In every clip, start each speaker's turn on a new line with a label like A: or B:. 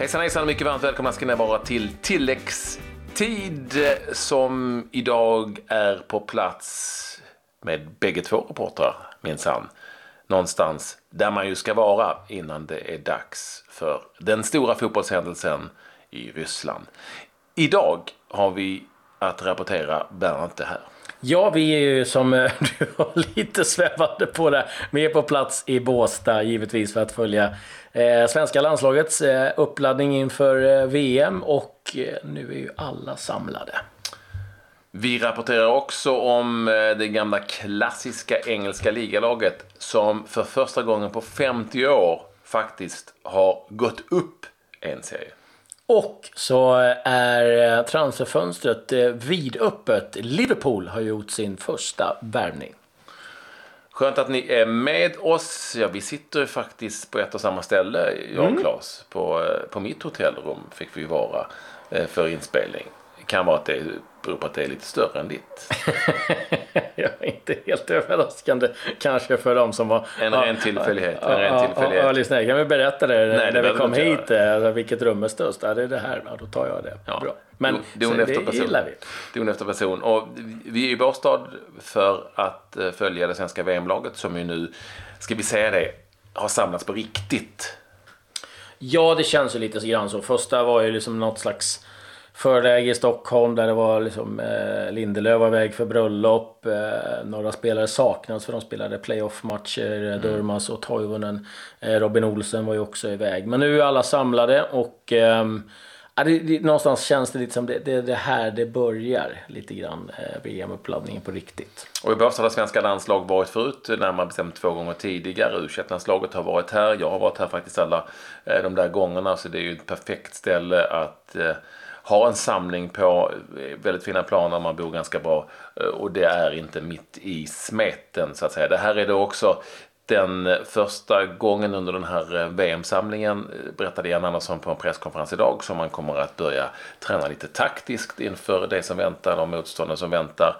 A: Hejsan hejsan, mycket varmt välkomna ska ni vara till tilläggstid som idag är på plats med bägge två reportrar minsann. Någonstans där man ju ska vara innan det är dags för den stora fotbollshändelsen i Ryssland. Idag har vi att rapportera bland inte här.
B: Ja, vi är ju som du var lite svävande på det. Vi är på plats i Båstad givetvis för att följa eh, svenska landslagets eh, uppladdning inför eh, VM och eh, nu är ju alla samlade.
A: Vi rapporterar också om eh, det gamla klassiska engelska ligalaget som för första gången på 50 år faktiskt har gått upp en serie.
B: Och så är eh, transferfönstret eh, vidöppet. Liverpool har gjort sin första värvning.
A: Skönt att ni är med oss. Ja, vi sitter faktiskt på ett och samma ställe, jag och Claes. På, på mitt hotellrum fick vi vara för inspelning. Det kan vara att det beror på att det är lite större än ditt.
B: ja, inte helt överraskande kanske för dem som var...
A: En ren tillfällighet. En ren tillfällighet.
B: Ja, lyssna, kan vi berätta det
A: Nej, det
B: när vi
A: behöver
B: kom hit? eh, Alltså, vilket rum är störst? Ja, det är det här. Ja, då tar jag det.
A: Ja.
B: Bra. Men
A: Don
B: så,
A: efter
B: det
A: person.
B: gillar vi.
A: Don efter person. Och vi är i Båstad för att eh, följa det svenska VM-laget som ju nu, ska vi säga det, har samlats på riktigt.
B: Ja, det känns ju lite så grann så. Första var ju liksom något slags förläge i Stockholm där det var liksom eh, Lindelöf var iväg för bröllop. Eh, några spelare saknades för de spelade playoff-matcher. Mm. Durmas och Toivonen. Eh, Robin Olsen var ju också iväg. Men nu är alla samlade och ja, det, det, någonstans känns det lite som det, det, det här det börjar lite grann. Eh, VM-uppladdningen på riktigt.
A: Och i Båstad har svenska landslag varit förut, närmare bestämt två gånger tidigare. u landslaget har varit här. Jag har varit här faktiskt alla eh, de där gångerna. Så det är ju ett perfekt ställe att eh, ha en samling på eh, väldigt fina planer, man bor ganska bra eh, och det är inte mitt i smeten så att säga. Det här är då också den första gången under den här eh, VM-samlingen berättade Jan Andersson på en presskonferens idag som man kommer att börja träna lite taktiskt inför det som väntar, de motstånden som väntar.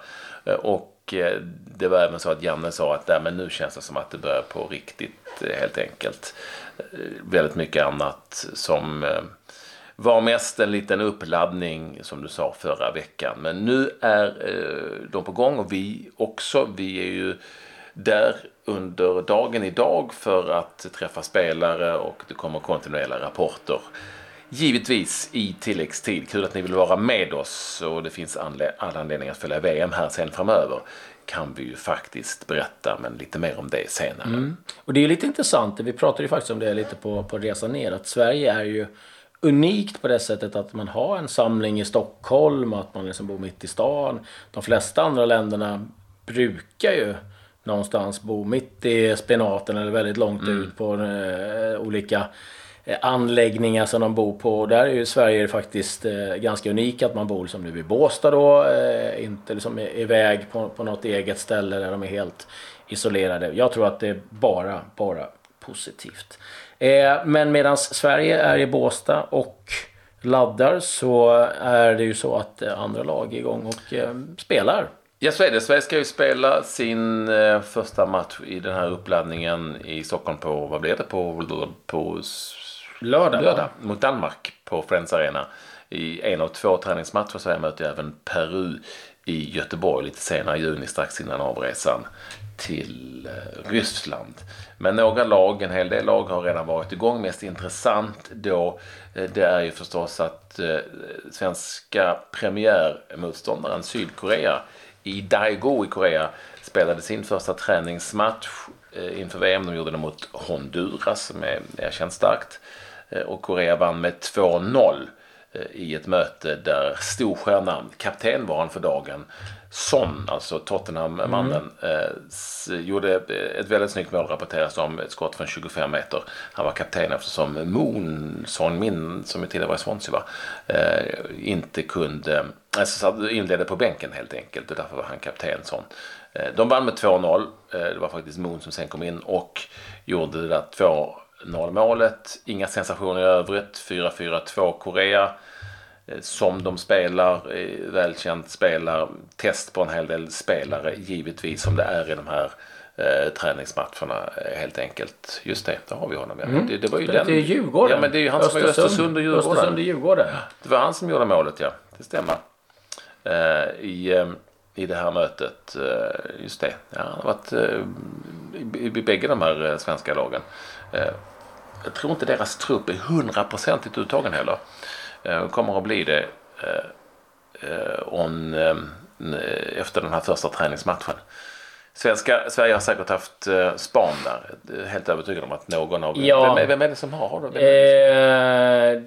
A: Och det var även så att Janne sa att där, men nu känns det som att det börjar på riktigt helt enkelt. Väldigt mycket annat som var mest en liten uppladdning som du sa förra veckan. Men nu är eh, de på gång och vi också. Vi är ju där under dagen idag för att träffa spelare och det kommer kontinuerliga rapporter. Givetvis i tilläggstid. Kul att ni vill vara med oss och det finns anle- alla anledningar att följa VM här sen framöver kan vi ju faktiskt berätta, men lite mer om det senare.
B: Mm. Och det är ju lite intressant, vi pratade ju faktiskt om det lite på, på resan ner, att Sverige är ju unikt på det sättet att man har en samling i Stockholm, att man liksom bor mitt i stan. De flesta andra länderna brukar ju någonstans bo mitt i spenaten eller väldigt långt
A: Mm.
B: ut på eh, olika eh, anläggningar som de bor på. Och där är ju Sverige faktiskt eh, ganska unik att man bor som nu i Båstad då. Eh, inte liksom iväg på, på något eget ställe där de är helt isolerade. Jag tror att det är bara, bara positivt. Eh, men medan Sverige är i Båstad och laddar så är det ju så att eh, andra lag är igång och eh, spelar.
A: Ja, så är det. Sverige ska ju spela sin första match i den här uppladdningen i Stockholm på, vad blir det, på, på
B: Lördag,
A: lördag mot Danmark på Friends Arena. I en av två träningsmatcher. Sverige möter även Peru i Göteborg lite senare i juni strax innan avresan till eh, Ryssland. Men några lag, en hel del lag har redan varit igång. Mest intressant då eh, det är ju förstås att eh, svenska premiärmotståndaren Sydkorea i Daegu i Korea spelade sin första träningsmatch eh, inför VM. De gjorde det mot Honduras som är erkänt starkt. Och Korea vann med 2-0 i ett möte där storstjärnan, kapten var han för dagen, Son, alltså Tottenham-mannen, eh, s- gjorde ett väldigt snyggt mål rapporteras om ett skott från 25 meter. Han var kapten eftersom Moon Son Min, som tidigare var i Swansea, va, eh, inte kunde, alltså inledde på bänken helt enkelt och därför var han kapten Son. Eh, de vann med 2-0. Eh, det var faktiskt Moon som sen kom in och gjorde det där 2-0 målet. Inga sensationer i övrigt. 4-4-2 Korea eh, som de spelar, eh, välkänt spelar, test på en hel del spelare givetvis som det är i de här eh, träningsmatcherna eh, helt enkelt. Just det, där har vi honom. Ja.
B: Mm.
A: Det, det var ju
B: Spelat
A: den.
B: i Djurgården.
A: Ja, men det är ju han som var i Östersund och Djurgården.
B: Östersund och Djurgården.
A: Det var han som gjorde målet, ja. Det stämmer. Eh, I, eh, I det här mötet. Just det. Ja, han har varit eh, i, i bägge de här svenska lagen. Eh, jag tror inte deras trupp är hundraprocentigt uttagen heller. Eh, kommer att bli det eh, eh, om, eh, efter den här första träningsmatchen. Svenska, Sverige har säkert haft eh, span där. Helt övertygad om att någon av...
B: Ja.
A: Vem, vem är det som har? det? Det?
B: Eh,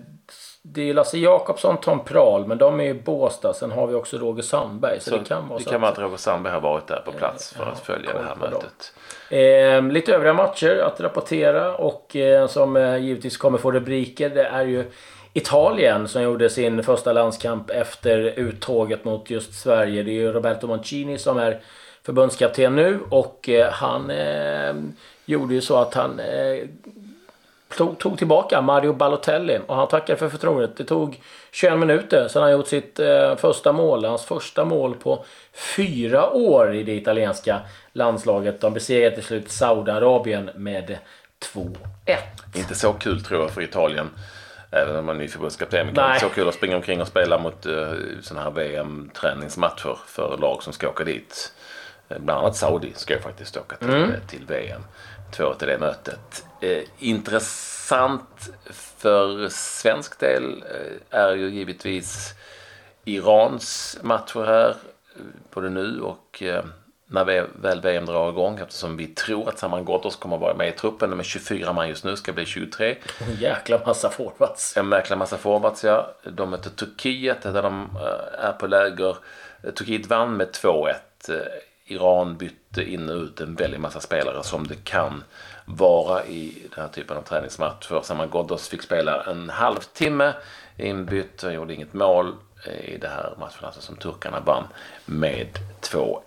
B: det är ju Lasse Jakobsson, Tom Prahl, men de är ju Båstad. Sen har vi också Roger Sandberg. Så,
A: Så
B: det kan vara
A: det
B: så
A: kan
B: att-
A: vara att Roger Sandberg har varit där på plats för
B: ja,
A: att följa det här
B: på dem. Eh, lite övriga matcher att rapportera och eh, som eh, givetvis kommer få rubriker. Det är ju Italien som gjorde sin första landskamp efter uttåget mot just Sverige. Det är ju Roberto Mancini som är förbundskapten nu och eh, han eh, gjorde ju så att han eh, tog, tog tillbaka Mario Balotelli och han tackade för förtroendet. Det tog 21 minuter sedan han gjort sitt eh, första mål. Hans första mål på fyra år i det italienska landslaget. De besegrade till slut Saudiarabien med 2-1.
A: Inte så kul tror jag för Italien. Även om man är ny förbundskapten. Men
B: Nej.
A: så kul att springa omkring och spela mot uh, sådana här VM-träningsmatcher för lag som ska åka dit. Eh, Bland annat Saudi ska ju faktiskt åka till,
B: Mm.
A: till VM. Två till det mötet. Eh, intressant för svensk del eh, är ju givetvis Irans matcher här. eh, Både nu och eh, när vi, väl VM drar igång. Eftersom vi tror att Saman Ghoddos kommer att vara med i truppen. De är 24 man just nu, ska bli 23.
B: En jäkla massa forwards.
A: En jäkla massa forwards ja. De möter Turkiet där de eh, är på läger. Eh, Turkiet vann med 2-1. Iran bytte in och ut en väldig massa spelare som det kan vara i den här typen av träningsmatcher. Saman Ghoddos fick spela en halvtimme inbytt och gjorde inget mål i det här matchen alltså som turkarna vann med 2-1.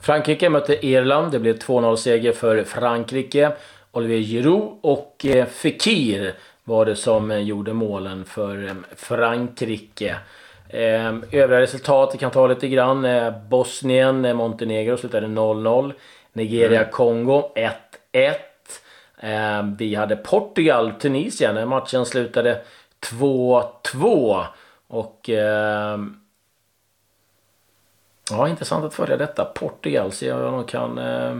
B: Frankrike mötte Irland. Det blev 2-0 seger för Frankrike. Olivier Giroud och eh, Fekir var det som eh, gjorde målen för eh, Frankrike. Eh, övriga resultat, vi kan ta lite grann. Eh, Bosnien, eh, Montenegro slutade 0-0. Nigeria, Kongo 1-1. Eh, vi hade Portugal, Tunisien. Matchen slutade 2-2. Och... Eh, Ja, intressant att följa detta. Portugal ser jag nog kan eh,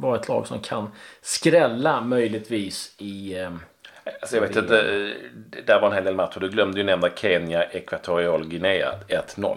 B: vara ett lag som kan skrälla möjligtvis i... Eh,
A: Alltså jag vet inte, eh, där var en hel del matcher. Du glömde ju nämna Kenya, Ekvatorial Guinea 1-0.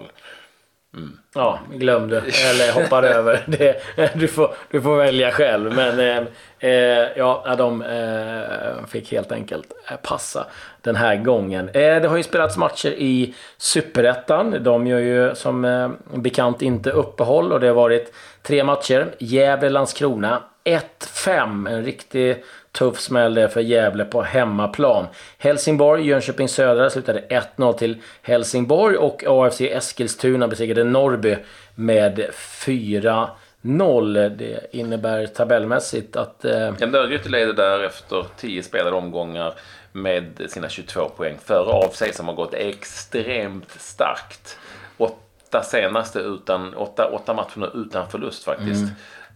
B: ja, glömde. Eller hoppar över. Det, du, får, du får välja själv. Men eh, eh, ja, de eh, fick helt enkelt eh, passa den här gången. Eh, det har ju spelats matcher i Superettan. De gör ju som bekant inte uppehåll och det har varit tre matcher. Gävle-Landskrona 1-5. En riktig tuff smäll där för Gävle på hemmaplan. Helsingborg, Jönköping Södra slutade 1-0 till Helsingborg och AFC Eskilstuna besegrade Norrby med 4-0. Det innebär tabellmässigt att... Eh,
A: En Örgryte leder där efter 10 spelade omgångar med sina 22 poäng före AFC som har gått extremt starkt. Åtta senaste utan, åtta, åtta matcherna utan förlust faktiskt.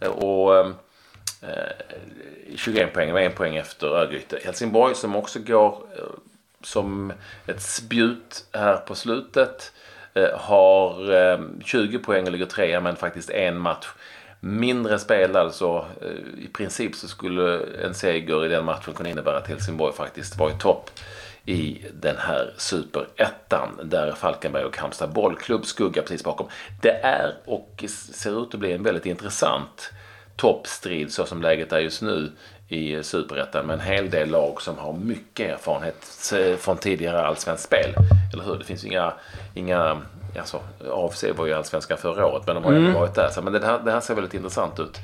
A: Och eh, Eh, 21 poäng, var en poäng efter Örgryte. Helsingborg som också går eh, som ett spjut här på slutet. Eh, har eh, 20 poäng och ligger trea men faktiskt en match mindre spelad så alltså. eh, i princip så skulle en seger i den matchen kunna innebära att Helsingborg faktiskt var i topp i den här superettan där Falkenberg och Halmstad bollklubb skuggar precis bakom. Det är och ser ut att bli en väldigt intressant toppstrid så som läget är just nu i superettan med en hel del lag som har mycket erfarenhet eh, från tidigare allsvenskt spel. Eller hur? Det finns ju inga, inga alltså, AFC var ju allsvenskan förra året men de har ju mm. varit där. Så, men det här, det här ser väldigt intressant ut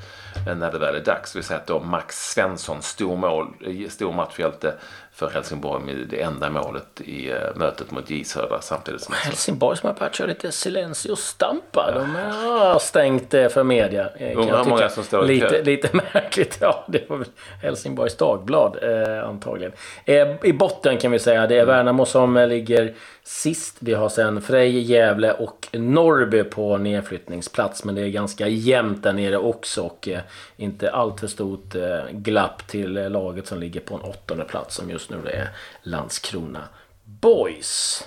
A: eh, när det väl är dags. Vi säger att då Max Svensson, stor, mål, eh, stor matchhjälte för Helsingborg med det enda målet i uh, mötet mot J Södra samtidigt som
B: Helsingborg som har köra lite Silencio Stampa. De har stängt eh, för media. Eh,
A: Undrar hur många som står i kö.
B: lite, lite märkligt. Ja, det var väl Helsingborgs Dagblad eh, antagligen. Eh, I botten kan vi säga det är
A: Mm.
B: Värnamo som eh, ligger sist. Vi har sen Frej, Gävle och Norrby på nedflyttningsplats. Men det är ganska jämnt där nere också och eh, inte alltför stort eh, glapp till eh, laget som ligger på en åttonde plats som just nu är Landskrona Boys.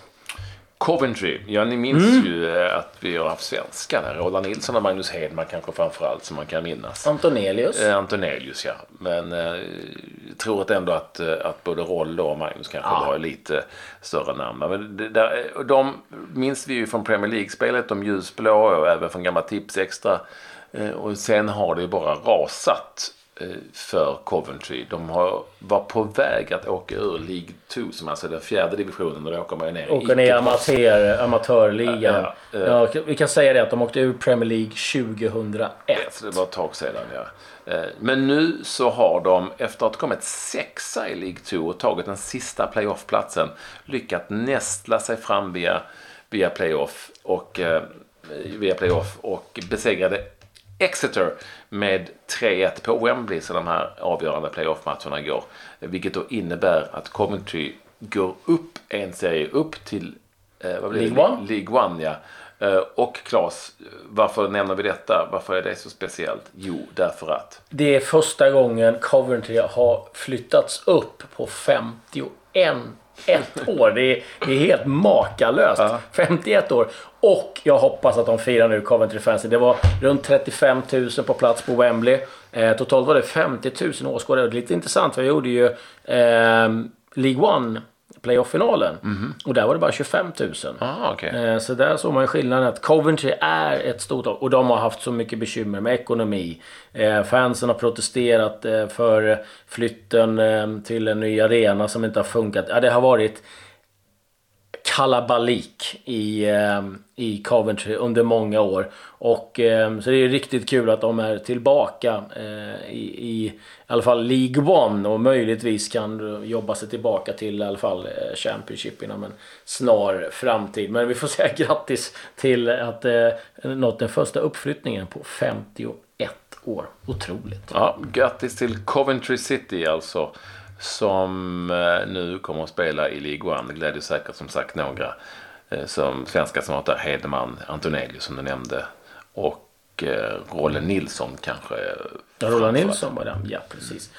A: Coventry. Ja, ni minns mm. ju eh, att vi har haft svenskar där. Roland Nilsson och Magnus Hedman kanske framförallt som man kan minnas.
B: Antonelius.
A: Eh, Antonelius, ja. Men eh, jag tror att ändå att, eh, att både Rolle och Magnus kanske ja. var lite större namn. Men det, där, de minns vi ju från Premier League-spelet, de ljusblå och även från gamla Tips Extra. Eh, och sen har det ju bara rasat Eh, för Coventry. De har, var på väg att åka ur League 2 som alltså är den fjärde divisionen och då åker man ner
B: Åker ner amatör, amatörligan. Ja, ja, ja. vi kan säga det att de åkte ur Premier League 2001. Ja,
A: så det var ett tag sedan ja. Eh, men nu så har de efter att ha kommit sexa i League 2 och tagit den sista playoff-platsen lyckats nästla sig fram via, via playoff och eh, via playoff och besegrade Exeter med 3-1 på Wembley så de här avgörande playoff-matcherna går. Vilket då innebär att Coventry går upp en serie upp till
B: eh, vad blir League One.
A: League One ja. Eh, och Claes, varför nämner vi detta? Varför är det så speciellt? Jo, därför att.
B: Det är första gången Coventry har flyttats upp på 51 ett år. Det är, det är helt makalöst. Ja. 51 år. Och jag hoppas att de firar nu Coventry fansen. Det var runt 35 000 på plats på Wembley. Eh, totalt var det 50 000 åskådare. Lite intressant för jag gjorde ju eh, League One playoff-finalen. Mm. Och där var det bara 25 000.
A: Ah, okay.
B: Eh, så där såg man skillnaden att Coventry är ett stort Och de har haft så mycket bekymmer med ekonomi. Eh, fansen har protesterat eh, för flytten till en ny arena som inte har funkat. Ja, det har varit kalabalik i, ehm, i Coventry under många år. Och, ehm, så det är riktigt kul att de är tillbaka eh, i, i, i alla fall League One och möjligtvis kan jobba sig tillbaka till i alla fall eh, Championship inom en snar framtid. Men vi får säga grattis till att eh, nått den första uppflyttningen på 51 år. Otroligt.
A: Ja, grattis till Coventry City alltså som eh, nu kommer att spela i League One. Det glädjer säkert som sagt några eh, som svenska som där. Hedman, Antonelius som du nämnde och eh, Rolle Nilsson kanske.
B: Rolle Nilsson var det. Ja, precis.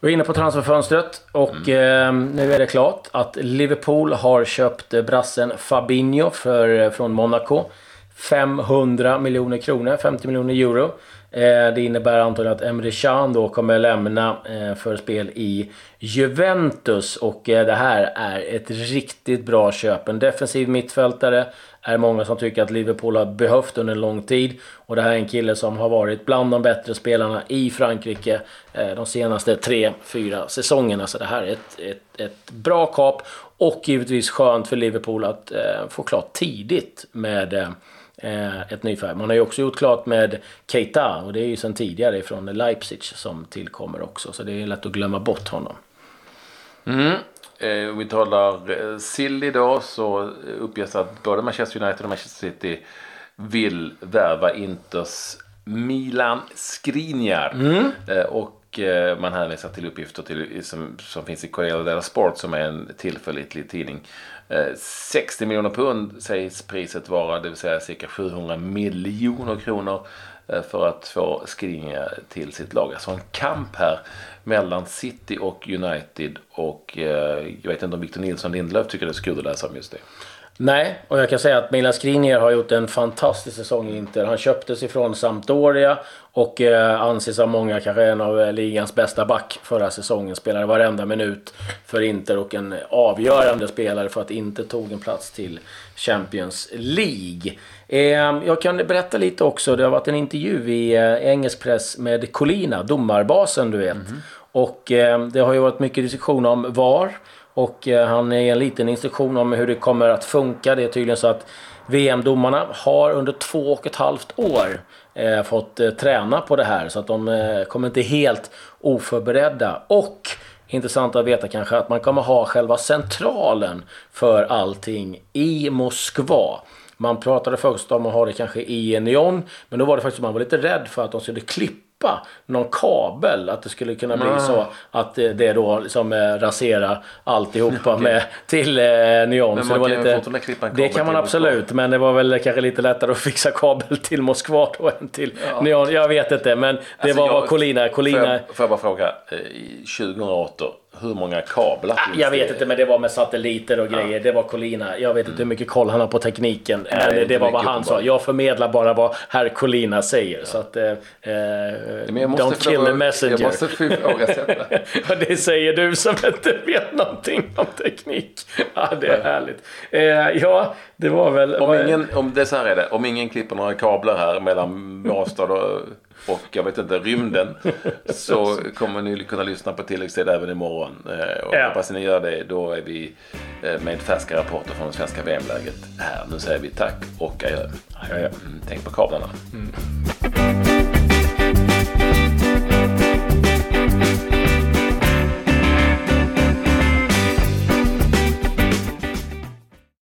B: Vi är inne på transferfönstret och mm. eh, nu är det klart att Liverpool har köpt brassen Fabinho för, från Monaco. 500 miljoner kronor, 50 miljoner euro. Eh, det innebär antagligen att Emre Can då kommer lämna eh, för spel i Juventus. Och eh, det här är ett riktigt bra köp. En defensiv mittfältare är många som tycker att Liverpool har behövt under en lång tid. Och det här är en kille som har varit bland de bättre spelarna i Frankrike de senaste tre, fyra säsongerna. Så det här är ett, ett, ett bra kap. Och givetvis skönt för Liverpool att få klart tidigt med ett nyförvärv. Man har ju också gjort klart med Keita och det är ju sedan tidigare från Leipzig som tillkommer också. Så det är lätt att glömma bort honom.
A: Mm. Eh, om vi talar eh, Silly då så uppges att både Manchester United och Manchester City vill värva Inters Milan Skriniar. Mm. Eh, och eh, man hänvisar till uppgifter till, som, som finns i Corriere della Sport som är en tillförlitlig tidning. Eh, 60 miljoner pund sägs priset vara, det vill säga cirka 700 miljoner kronor eh, för att få Skriniar till sitt lag. Alltså en kamp här mellan City och United och eh, jag vet inte om Victor Nilsson Lindelöf tycker det är så kul att läsa om just det.
B: Nej, och jag kan säga att Milan Skriniar har gjort en fantastisk säsong i Inter. Han köptes ifrån Sampdoria och eh, anses av många kanske en av eh, ligans bästa back förra säsongen. Spelade varenda minut för Inter och en avgörande spelare för att Inter tog en plats till Champions League. Eh, jag kan berätta lite också. Det har varit en intervju i eh, engelsk press med Colina, domarbasen du vet. Mm -hmm. Och eh, det har ju varit mycket diskussion om VAR. Och eh, han ger en liten instruktion om hur det kommer att funka. Det är tydligen så att VM-domarna har under två och ett halvt år eh, fått eh, träna på det här. Så att de eh, kommer inte helt oförberedda. Och intressant att veta kanske att man kommer ha själva centralen för allting i Moskva. Man pratade först om att ha det kanske i Neon. Men då var det faktiskt att man var lite rädd för att de skulle klippa klippa någon kabel. Att det skulle kunna bli
A: Ah.
B: så att det, då liksom eh, raserar alltihopa med, till eh.
A: Men
B: så det
A: kan
B: lite,
A: fortfarande klippa en
B: det kan man absolut, men det var väl kanske lite lättare att fixa kabel till Moskva då än till neon. Jag vet inte, men det
A: Alltså,
B: var
A: jag-
B: vad Colina...
A: Får jag, får jag bara fråga, eh, i 2018, hur många kablar finns
B: Ah, jag vet
A: det?
B: inte, men det var med satelliter och grejer. Det var Colina. Jag vet inte hur mycket koll han har på tekniken.
A: Nej,
B: men det,
A: inte
B: var vad han sa. Jag förmedlar bara vad herr Colina säger. Så att... Eh, eh, don't kill the
A: att-
B: messenger.
A: Jag måste ifrågasätta.
B: Ja, det säger du som inte vet någonting om teknik. Ja, det är härligt. Eh, ja, det var väl...
A: Om, ingen, om det så här är det, om ingen klipper några kablar här mellan Båstad och, och jag vet inte, rymden. Så kommer ni kunna lyssna på tilläggstid även imorgon. Eh, Och
B: Ja.
A: hoppas ni gör det. Då är vi eh, med färska rapporter från det svenska VM-läget här. Nu säger vi tack och adjö. Mm, Tänk på kablarna.
B: Mm.